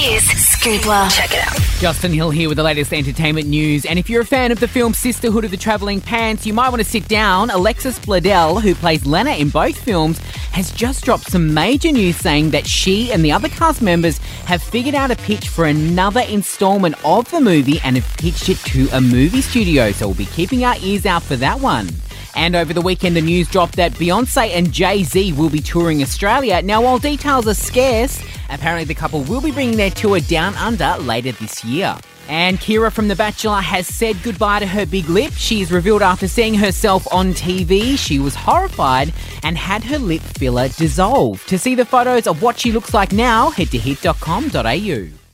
Here's Scoopla. Check it out. Justin Hill here with the latest entertainment news. And if you're a fan of the film Sisterhood of the Travelling Pants, you might want to sit down. Alexis Bledel, who plays Lena in both films, has just dropped some major news saying that she and the other cast members have figured out a pitch for another installment of the movie and have pitched it to a movie studio. So we'll be keeping our ears out for that one. And over the weekend, the news dropped that Beyonce and Jay Z will be touring Australia. Now, while details are scarce, apparently the couple will be bringing their tour down under later this year. And Keira from The Bachelor has said goodbye to her big lip. She's revealed after seeing herself on TV, she was horrified and had her lip filler dissolved. To see the photos of what she looks like now, head to hit.com.au.